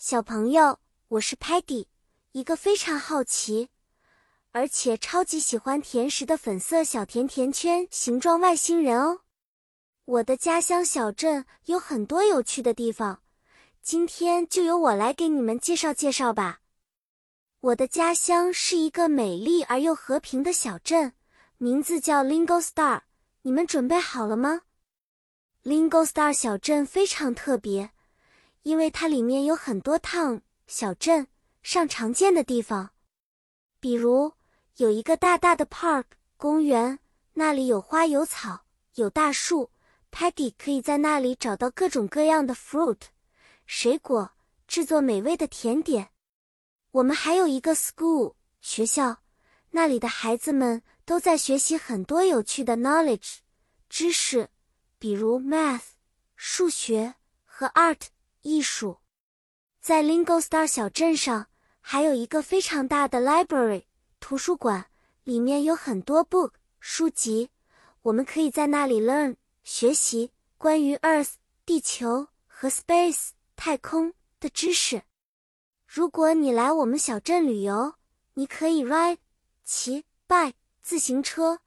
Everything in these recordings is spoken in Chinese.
小朋友，我是 Patty，一个非常好奇，而且超级喜欢甜食的粉色小甜甜圈形状外星人哦。我的家乡小镇有很多有趣的地方，今天就由我来给你们介绍介绍吧。我的家乡是一个美丽而又和平的小镇，名字叫 Lingo Star。你们准备好了吗？Lingo Star 小镇非常特别。因为它里面有很多 town 小镇上常见的地方，比如有一个大大的 park 公园，那里有花有草有大树，Peggy 可以在那里找到各种各样的 fruit 水果，制作美味的甜点。我们还有一个 school 学校，那里的孩子们都在学习很多有趣的 knowledge 知识，比如 math 数学和 art。艺术，在 Lingo Star 小镇上还有一个非常大的 library 图书馆，里面有很多 book 书籍，我们可以在那里 learn 学习关于 Earth 地球和 space 太空的知识。如果你来我们小镇旅游，你可以 ride 骑 bike 自行车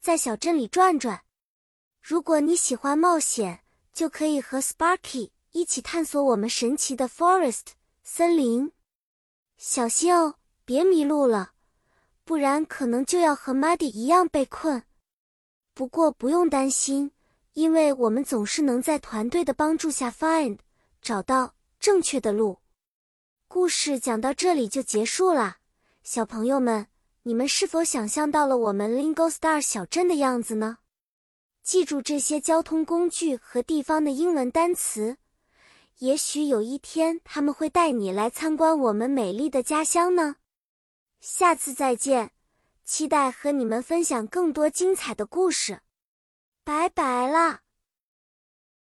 在小镇里转转。如果你喜欢冒险，就可以和 Sparky。一起探索我们神奇的 forest 森林，小心哦，别迷路了，不然可能就要和 Muddy 一样被困。不过不用担心，因为我们总是能在团队的帮助下 find 找到正确的路。故事讲到这里就结束了，小朋友们，你们是否想象到了我们 Lingo Star 小镇的样子呢？记住这些交通工具和地方的英文单词。也许有一天，他们会带你来参观我们美丽的家乡呢。下次再见，期待和你们分享更多精彩的故事。拜拜了。